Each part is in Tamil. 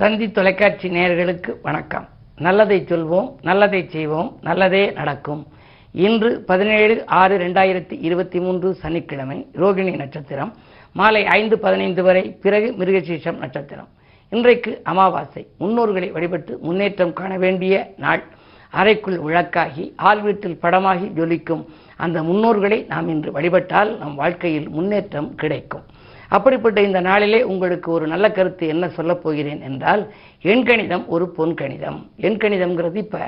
தந்தி தொலைக்காட்சி நேயர்களுக்கு வணக்கம். நல்லதை சொல்வோம் நல்லதை செய்வோம் நல்லதே நடக்கும். இன்று பதினேழு ஆறு ரெண்டாயிரத்தி இருபத்தி மூன்று சனிக்கிழமை ரோகிணி நட்சத்திரம். மாலை ஐந்து பதினைந்து வரை பிறகு மிருகசீஷம் நட்சத்திரம். இன்றைக்கு அமாவாசை. முன்னோர்களை வழிபட்டு முன்னேற்றம் காண வேண்டிய நாள். அறைக்குள் விளக்காகி ஆள் வீட்டில் படமாகி ஜொலிக்கும் அந்த முன்னோர்களை நாம் இன்று வழிபட்டால் நம் வாழ்க்கையில் முன்னேற்றம் கிடைக்கும். அப்படிப்பட்ட இந்த நாளிலே உங்களுக்கு ஒரு நல்ல கருத்து என்ன சொல்லப் போகிறேன் என்றால் எண்கணிதம் ஒரு பொன் கணிதம். எண்கணிதம்ங்கிறது இப்போ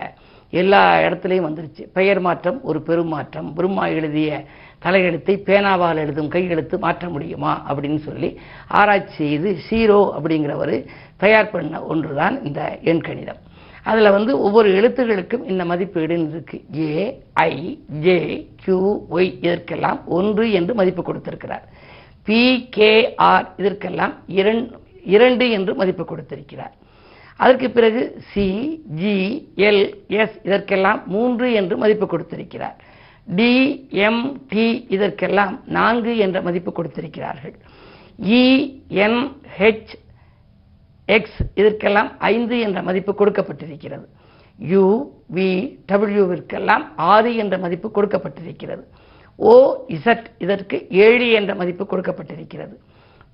எல்லா இடத்துலையும் வந்துருச்சு. பெயர் மாற்றம் ஒரு பெருமாற்றம். பிரம்மா எழுதிய தலையெழுத்தை பேனாவால் எழுதும் கையெழுத்து மாற்ற முடியுமா அப்படின்னு சொல்லி ஆராய்ச்சி செய்து சீரோ அப்படிங்கிறவர் தயார் பண்ண ஒன்று தான் இந்த எண்கணிதம் அதில் வந்து ஒவ்வொரு எழுத்துகளுக்கும் இந்த மதிப்பீடுன்னு இருக்குது A I J Q Y இதற்கெல்லாம் ஒன்று என்று மதிப்பு கொடுத்திருக்கிறார். பி கே ஆர் இதற்கெல்லாம் இரண்டு இரண்டு என்று மதிப்பு கொடுத்திருக்கிறார். அதற்கு பிறகு சி ஜி எல் எஸ் இதற்கெல்லாம் மூன்று என்று மதிப்பு கொடுத்திருக்கிறார். டி எம் டி இதற்கெல்லாம் நான்கு என்ற மதிப்பு கொடுத்திருக்கிறார்கள். இ என் ஹெச் எக்ஸ் இதற்கெல்லாம் ஐந்து என்ற மதிப்பு கொடுக்கப்பட்டிருக்கிறது. யூ வி டபிள்யூவிற்கெல்லாம் ஆறு என்ற மதிப்பு கொடுக்கப்பட்டிருக்கிறது. ஓ இசட் இதற்கு ஏழு என்ற மதிப்பு கொடுக்கப்பட்டிருக்கிறது.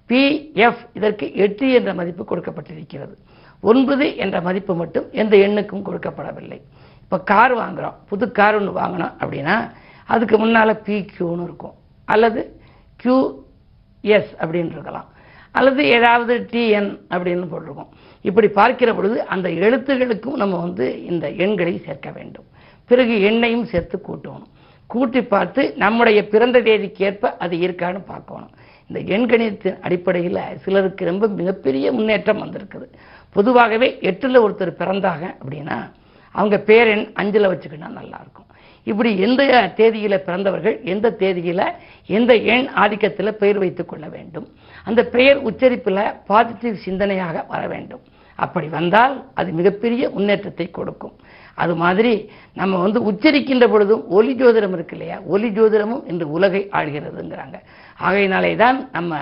பி எஃப் இதற்கு எட்டு என்ற மதிப்பு கொடுக்கப்பட்டிருக்கிறது. ஒன்பது என்ற மதிப்பு மட்டும் எந்த எண்ணுக்கும் கொடுக்கப்படவில்லை. இப்போ கார் வாங்குகிறோம் புது கார் ஒன்று வாங்கினோம் அப்படின்னா அதுக்கு முன்னால் பி கியூன்னு இருக்கும். அல்லது கியூ எஸ் அப்படின்னு இருக்கலாம். அல்லது ஏதாவது டிஎன் அப்படின்னு போட்டிருக்கோம். இப்படி பார்க்கிற பொழுது அந்த எழுத்துகளுக்கும் நம்ம வந்து இந்த எண்களை சேர்க்க வேண்டும். பிறகு எண்ணையும் சேர்த்து கூட்டணும். கூட்டி பார்த்து நம்முடைய பிறந்த தேதிக்கு ஏற்ப அது இருக்கான்னு பார்க்கணும். இந்த எண்கணிதத்தின் அடிப்படையில் சிலருக்கு ரொம்ப மிகப்பெரிய முன்னேற்றம் வந்திருக்குது. பொதுவாகவே எட்டில் ஒருத்தர் பிறந்தாங்க அப்படின்னா அவங்க பேரெண் அஞ்சில் வச்சுக்கினா நல்லாயிருக்கும். இப்படி எந்த தேதியில் பிறந்தவர்கள் எந்த தேதியில் எந்த எண் ஆதிக்கத்தில் பெயர் வைத்துக்கொள்ள வேண்டும். அந்த பெயர் உச்சரிப்பில் பாசிட்டிவ் சிந்தனையாக வர வேண்டும். அப்படி வந்தால் அது மிகப்பெரிய முன்னேற்றத்தை கொடுக்கும். அது மாதிரி நம்ம வந்து உச்சரிக்கின்ற பொழுதும் ஒலி ஜோதிடம் இருக்கு இல்லையா? ஒலி ஜோதிடமும் இன்று உலகை ஆள்கிறதுங்கிறாங்க. ஆகையினாலே தான் நம்ம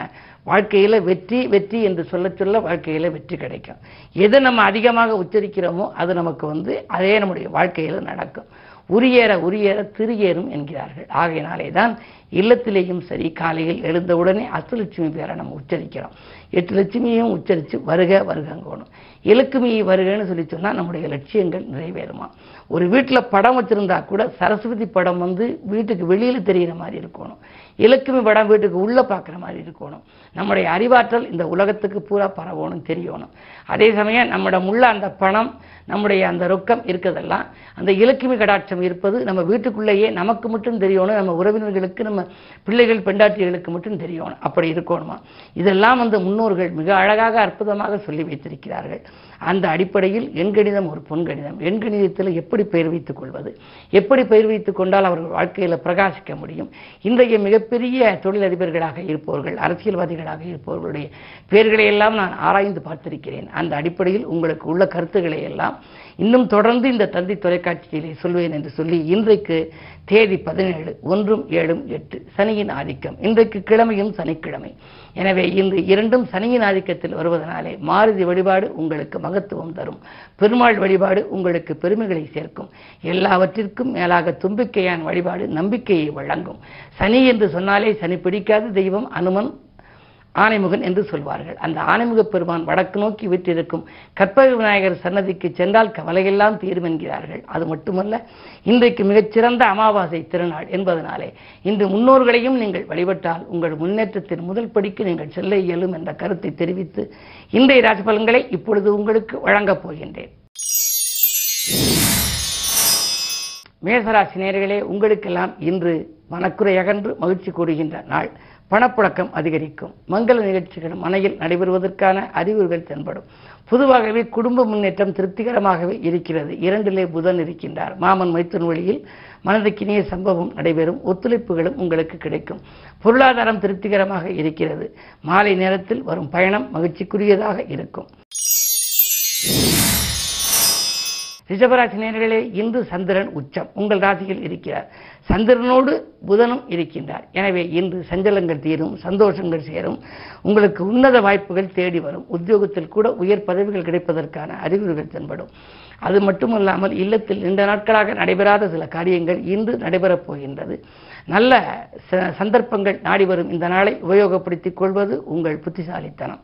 வாழ்க்கையில் வெற்றி வெற்றி என்று சொல்ல சொல்ல வாழ்க்கையில் வெற்றி கிடைக்கும். எதை நம்ம அதிகமாக உச்சரிக்கிறோமோ அது நமக்கு வந்து அதே நம்முடைய வாழ்க்கையில் நடக்கும். உரியேற உரியேற திருயேறும் என்கிறார்கள். ஆகையினாலே தான் இல்லத்திலேயும் சரி காலையில் எழுந்தவுடனே அஷ்டலட்சுமி பேரை நம்ம உச்சரிக்கிறோம். எட்டு லட்சுமியும் உச்சரித்து வருக வருகங்கணும் இலக்குமி வருகன்னு சொல்லி சொன்னால் நம்முடைய லட்சியங்கள் நிறைவேறுமா. ஒரு வீட்டில் படம் வச்சுருந்தா கூட சரஸ்வதி படம் வந்து வீட்டுக்கு வெளியில் தெரிகிற மாதிரி இருக்கணும். இலக்குமி படம் வீட்டுக்கு உள்ளே பார்க்குற மாதிரி இருக்கணும். நம்முடைய அறிவாற்றல் இந்த உலகத்துக்கு பூரா பரவணும் தெரியணும். அதே சமயம் நம்மிடம் உள்ள அந்த பணம் நம்முடைய அந்த ரொக்கம் இருக்கிறதெல்லாம் அந்த இலக்குமி கடாட்சம் இருப்பது நம்ம வீட்டுக்குள்ளேயே நமக்கு மட்டும் தெரியணும் நம்ம உறவினர்களுக்கு நம்ம பிள்ளைகள் பெண்டாட்டிகளுக்கு மட்டும் தெரியணும். அப்படி இருக்கணுமா? இதெல்லாம் வந்து முன்னோர்கள் மிக அழகாக அற்புதமாக சொல்லி வைத்திருக்கிறார்கள். அந்த அடிப்படையில் எண்கணிதம் ஒரு பொன்கணிதம். எண்கணிதத்தில் எப்படி பெயர் வைத்துக் கொள்வது? எப்படி பெயர் வைத்துக் கொண்டால் அவர்கள் வாழ்க்கையில் பிரகாசிக்க முடியும்? இன்றைய மிகப்பெரிய தொழிலதிபர்களாக இருப்பவர்கள் அரசியல்வாதிகளாக இருப்பவர்களுடைய பெயர்களை எல்லாம் நான் ஆராய்ந்து பார்த்திருக்கிறேன். அந்த அடிப்படையில் உங்களுக்கு உள்ள கருத்துக்களை எல்லாம் இன்னும் தொடர்ந்து இந்த தந்தி தொலைக்காட்சியிலே சொல்வேன் என்று சொல்லி இன்றைக்கு தேதி பதினேழு ஒன்றும் ஏழும் எட்டு சனியின் ஆதிக்கம். இன்றைக்கு கிழமையும் சனிக்கிழமை. எனவே இன்று இரண்டும் சனியின் ஆதிக்கத்தில் வருவதனாலே மாருதி வழிபாடு உங்களுக்கு மகத்துவம் தரும். பெருமாள் வழிபாடு உங்களுக்கு பெருமைகளை சேர்க்கும். எல்லாவற்றிற்கும் மேலாக தும்பிக்கையான் வழிபாடு நம்பிக்கையை வழங்கும். சனி என்று சொன்னாலே சனி பிடிக்காத தெய்வம் அனுமன் ஆனைமுகன் என்று சொல்வார்கள். அந்த ஆனைமுக பெருமான் வடக்கு நோக்கி விற்றிருக்கும் கற்பக விநாயகர் சன்னதிக்கு சென்றால் கவலையெல்லாம் தீரும் என்கிறார்கள். அது மட்டுமல்ல இன்றைக்கு மிகச்சிறந்த அமாவாசை திருநாள் என்பதனாலே இன்று முன்னோர்களையும் நீங்கள் வழிபட்டால் உங்கள் முன்னேற்றத்தின் முதல் படிக்கு நீங்கள் செல்ல இயலும் என்ற கருத்தை தெரிவித்து இன்றைய ராசிபலன்களை இப்பொழுது உங்களுக்கு வழங்கப் போகின்றேன். மேசராசி நேர்களே உங்களுக்கெல்லாம் இன்று மனக்குறை அகன்று மகிழ்ச்சி கூறுகின்ற நாள். பணப்புழக்கம் அதிகரிக்கும். மங்கள நிகழ்ச்சிகள் மனையில் நடைபெறுவதற்கான அறிகுறிகள் தென்படும். பொதுவாகவே குடும்ப முன்னேற்றம் திருப்திகரமாகவே இருக்கிறது. இரண்டிலே புதன் இருக்கின்றார். மாமன் மைத்துன் வழியில் மனதுக்கினிய சம்பவம் நடைபெறும். ஒத்துழைப்புகளும் உங்களுக்கு கிடைக்கும். பொருளாதாரம் திருப்திகரமாக இருக்கிறது. மாலை நேரத்தில் வரும் பயணம் மகிழ்ச்சிக்குரியதாக இருக்கும். ரிஷபராசி நேர்களே இன்று சந்திரன் உச்சம். உங்கள் ராசியில் இருக்கிறார். சந்திரனோடு புதனும் இருக்கின்றார். எனவே இன்று சஞ்சலங்கள் தீரும் சந்தோஷங்கள் சேரும். உங்களுக்கு உன்னத வாய்ப்புகள் தேடி வரும். உத்தியோகத்தில் கூட உயர் பதவிகள் கிடைப்பதற்கான அறிகுறிகள் தென்படும். அது மட்டுமல்லாமல் இல்லத்தில் நீண்ட நாட்களாக நடைபெறாத சில காரியங்கள் இன்று நடைபெறப் போகின்றது. நல்ல ச- சந்தர்ப்பங்கள் நாடி வரும். இந்த நாளை உபயோகப்படுத்திக் கொள்வது உங்கள் புத்திசாலித்தனம்.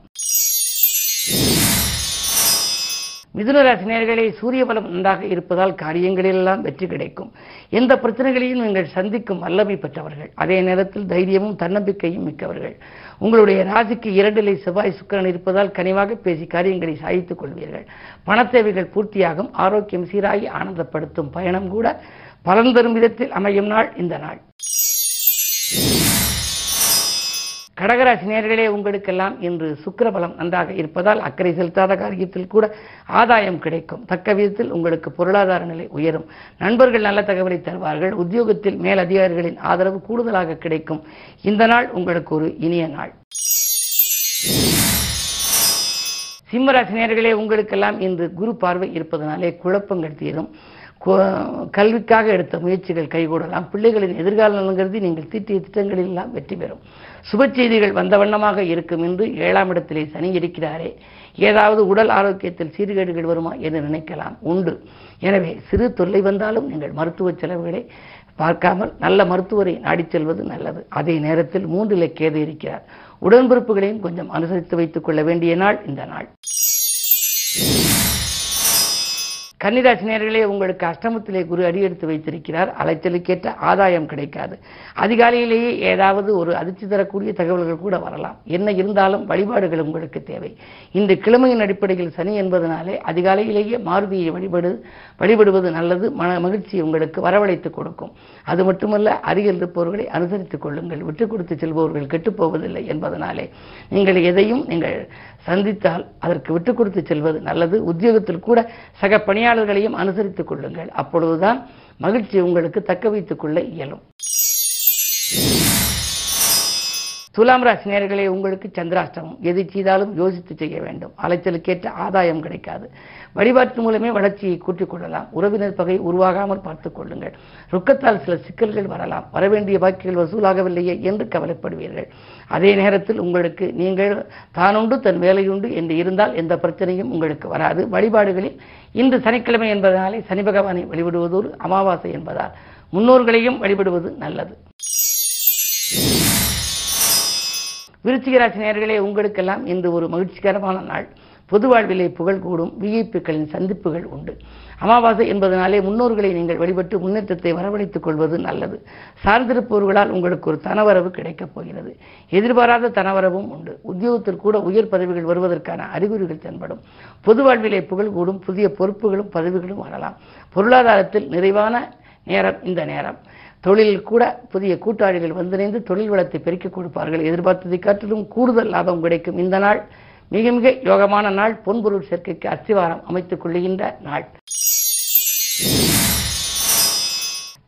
மிதுனராசி நேயர்களே சூரிய பலம் நன்றாக இருப்பதால் காரியங்களிலெல்லாம் வெற்றி கிடைக்கும். எந்த பிரச்சனைகளையும் நீங்கள் சந்திக்கும் வல்லமை பெற்றவர்கள். அதே நேரத்தில் தைரியமும் தன்னம்பிக்கையும் மிக்கவர்கள். உங்களுடைய ராசிக்கு இரண்டிலை செவ்வாய் சுக்கரன் இருப்பதால் கனிவாக பேசி காரியங்களை சாய்த்துக் கொள்வீர்கள். பணத்தேவைகள் பூர்த்தியாகும். ஆரோக்கியம் சீராகி ஆனந்தப்படுத்தும் பயணம் கூட பலன் தரும் விதத்தில் அமையும் நாள் இந்த நாள். கடகராசி நேர்களே உங்களுக்கெல்லாம் இன்று சுக்கிரபலம் நன்றாக இருப்பதால் அக்கறை செலுத்தாத காரியத்தில் கூட ஆதாயம் கிடைக்கும். தக்க விதத்தில் உங்களுக்கு பொருளாதார நிலை உயரும். நண்பர்கள் நல்ல தகவலை தருவார்கள். உத்தியோகத்தில் மேல் அதிகாரிகளின் ஆதரவு கூடுதலாக கிடைக்கும். இந்த நாள் உங்களுக்கு ஒரு இனிய நாள். சிம்மராசி நேர்களே உங்களுக்கெல்லாம் இன்று குரு பார்வை இருப்பதனாலே குழப்பங்கள் தீரும். கல்விக்காக எடுத்த முயற்சிகள் கைகூடலாம். பிள்ளைகளின் எதிர்கால நலங்கிறது நீங்கள் தீட்டிய திட்டங்களில் எல்லாம் வெற்றி பெறும். சுப செய்திகள் வந்த வண்ணமாக இருக்கும் என்று ஏழாம் இடத்திலே சனி இருக்கிறாரே. ஏதாவது உடல் ஆரோக்கியத்தில் சீர்கேடுகள் வருமா என்று நினைக்கலாம். உண்டு எனவே சிறு தொல்லை வந்தாலும் நீங்கள் மருத்துவ செலவுகளை பார்க்காமல் நல்ல மருத்துவரை நாடிச் செல்வது நல்லது. அதே நேரத்தில் மூன்றிலே கேது இருக்கிறார். உடன்பிறப்புகளையும் கொஞ்சம் அனுசரித்து வைத்துக் கொள்ள வேண்டிய நாள் இந்த நாள். கன்னிராசி நேர்களே உங்களுக்கு அஷ்டமத்திலே குரு அடியெடுத்து வைத்திருக்கிறார். அலைச்சலுக்கேற்ற ஆதாயம் கிடைக்காது. அதிகாலையிலேயே ஏதாவது ஒரு அதிர்ச்சி தரக்கூடிய தகவல்கள் கூட வரலாம். என்ன இருந்தாலும் வழிபாடுகள் உங்களுக்கு தேவை. இந்த கிழமையின் அடிப்படையில் சனி என்பதனாலே அதிகாலையிலேயே மாருதியை வழிபடு வழிபடுவது நல்லது. மன மகிழ்ச்சி உங்களுக்கு வரவழைத்து கொடுக்கும். அது மட்டுமல்ல அருகில் இருப்பவர்களை அனுசரித்துக் கொள்ளுங்கள். விட்டு கொடுத்து செல்பவர்கள் கெட்டுப் போவதில்லை என்பதனாலே. நீங்கள் எதையும் நீங்கள் சந்தித்தால் அதற்கு விட்டு கொடுத்து செல்வது நல்லது. உத்தியோகத்தில் கூட சக பணியாளர்களையும் அனுசரித்துக் கொள்ளுங்கள். அப்பொழுதுதான் மகிழ்ச்சி உங்களுக்கு தக்க வைத்துக் கொள்ள இயலும். துலாம் ராசி நேர்களே உங்களுக்கு சந்திராஷ்டமம். எது செய்தாலும் யோசித்து செய்ய வேண்டும். அலைச்சலுக்கேற்ற ஆதாயம் கிடைக்காது. வழிபாட்டு மூலமே வளர்ச்சியை கூட்டிக் கொள்ளலாம். உறவினர் பகை உருவாகாமல் பார்த்துக் கொள்ளுங்கள். ரொக்கத்தால் சில சிக்கல்கள் வரலாம். வரவேண்டிய பாக்கிகள் வசூலாகவில்லையே என்று கவலைப்படுவீர்கள். அதே நேரத்தில் உங்களுக்கு நீங்கள் தானுண்டு தன் வேலையுண்டு என்று இருந்தால் எந்த பிரச்சனையும் உங்களுக்கு வராது. வழிபாடுகளில் இன்று சனிக்கிழமை என்பதனாலே சனி பகவானை வழிபடுவதோடு அமாவாசை என்பதால் முன்னோர்களையும் வழிபடுவது நல்லது. விருச்சிகராசி நேர்களே உங்களுக்கெல்லாம் இன்று ஒரு மகிழ்ச்சிகரமான நாள். பொது வாழ்விலே புகழ் கூடும் விஐபிக்களின் சந்திப்புகள் உண்டு. அமாவாசை என்பதனாலே முன்னோர்களை நீங்கள் வழிபட்டு முன்னேற்றத்தை வரவழைத்துக் கொள்வது நல்லது. சார்ந்திருப்பவர்களால் உங்களுக்கு ஒரு தனவரவு கிடைக்கப் போகிறது. எதிர்பாராத தனவரவும் உண்டு. உத்தியோகத்தில் கூட உயர் பதவிகள் வருவதற்கான அறிகுறிகள் தென்படும். பொது வாழ்விலே புகழ் கூடும் புதிய பொறுப்புகளும் பதவிகளும் வரலாம். பொருளாதாரத்தில் நிறைவான நேரம் இந்த நேரம். தொழிலில் கூட புதிய கூட்டாளிகள் வந்திணைந்து தொழில் வளத்தை பெருக்கிக் கொடுப்பார்கள். எதிர்பார்த்ததை காட்டிலும் கூடுதல் லாபம் கிடைக்கும். இந்த நாள் மிக மிக யோகமான நாள் பொன்பொருள் சேர்க்கைக்கு அஸ்திவாரம் அமைத்துக் கொள்ளுகின்ற நாள்.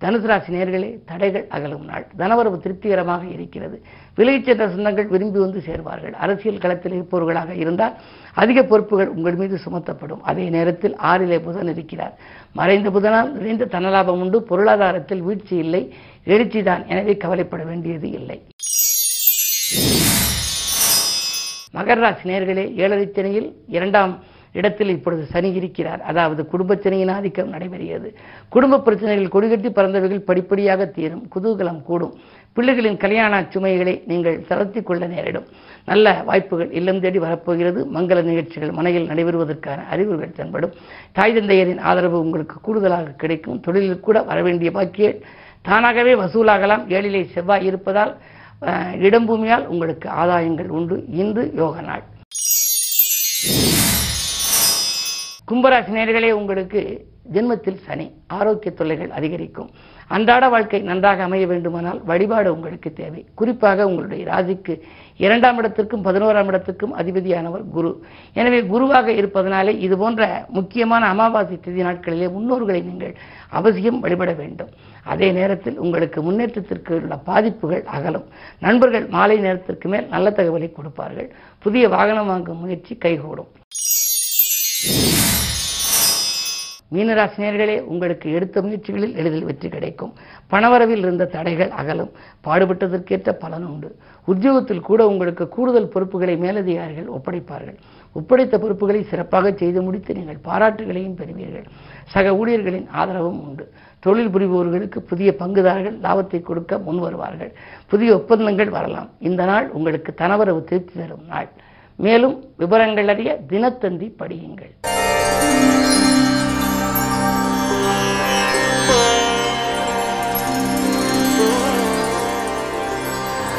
தனுசு ராசி நேர்களே தடைகள் அகலும் நாள். தனவரவு திருப்திகரமாக இருக்கிறது. விலகிச் சென்ற சொந்தங்கள் விரும்பி வந்து சேர்வார்கள். அரசியல் களத்தில் இருப்பவர்களாக இருந்தால் அதிக பொறுப்புகள் உங்கள் மீது சுமத்தப்படும். அதே நேரத்தில் ஆறிலே புதன் இருக்கிறார். மறைந்த புதனால் நிறைந்த தனலாபம் உண்டு. பொருளாதாரத்தில் வீழ்ச்சி இல்லை. எழுச்சிதான். எனவே கவலைப்பட வேண்டியது இல்லை. மகர ராசி நேர்களே ஏழரைச்சனையில் இரண்டாம் இடத்தில் இப்பொழுது சனி இருக்கிறார். அதாவது குடும்பச்சனையின் ஆதிக்கம் நடைபெறுகிறது. குடும்ப பிரச்சனைகள் கொடிகட்டி பறந்தவைகள் படிப்படியாக தீரும். குதூகலம் கூடும். பிள்ளைகளின் கல்யாண சுமைகளை நீங்கள் தளர்த்தி கொள்ள நேரிடும். நல்ல வாய்ப்புகள் இல்லம் தேடி வரப்போகிறது. மங்கள நிகழ்ச்சிகள் மனையில் நடைபெறுவதற்கான அறிகுறிகள் தென்படும். தாய் தந்தையரின் ஆதரவு உங்களுக்கு கூடுதலாக கிடைக்கும். தொழிலில் கூட வரவேண்டிய பாக்கிய தானாகவே வசூலாகலாம். ஏழிலே செவ்வாய் இருப்பதால் இடம் பூமியால் உங்களுக்கு ஆதாயங்கள் உண்டு. இன்று யோக நாள். கும்பராசி நேர்களே உங்களுக்கு ஜென்மத்தில் சனி ஆரோக்கிய தொல்லைகள் அதிகரிக்கும். அன்றாட வாழ்க்கை நன்றாக அமைய வேண்டுமானால் வழிபாடு உங்களுக்கு தேவை. குறிப்பாக உங்களுடைய ராசிக்கு இரண்டாம் இடத்திற்கும் பதினோராம் இடத்திற்கும் அதிபதியானவர் குரு. எனவே குருவாக இருப்பதனாலே இது போன்ற முக்கியமான அமாவாசை திதி நாட்களிலே முன்னோர்களை நீங்கள் அவசியம் வழிபட வேண்டும். அதே நேரத்தில் உங்களுக்கு முன்னேற்றத்திற்கு உள்ள பாதிப்புகள் அகலும். நண்பர்கள் மாலை நேரத்திற்கு மேல் நல்ல தகவலை கொடுப்பார்கள். புதிய வாகனம் வாங்கும் முயற்சி கைகூடும். மீனராசினியர்களே உங்களுக்கு எடுத்த முயற்சிகளில் எளிதில் வெற்றி கிடைக்கும். பணவரவில் இருந்த தடைகள் அகலும். பாடுபட்டதற்கேற்ற பலன் உண்டு. உத்தியோகத்தில் கூட உங்களுக்கு கூடுதல் பொறுப்புகளை மேலதிகாரிகள் ஒப்படைப்பார்கள். ஒப்படைத்த பொறுப்புகளை சிறப்பாக செய்து முடித்து நீங்கள் பாராட்டுகளையும் பெறுவீர்கள். சக ஊழியர்களின் ஆதரவும் உண்டு. தொழில் புரிபவர்களுக்கு புதிய பங்குதாரர்கள் லாபத்தை கொடுக்க முன் வருவார்கள். புதிய ஒப்பந்தங்கள் வரலாம். இந்த நாள் உங்களுக்கு தனவரவு திருப்தி தரும் நாள். மேலும் விவரங்கள் அறிய தினத்தந்தி படியுங்கள்.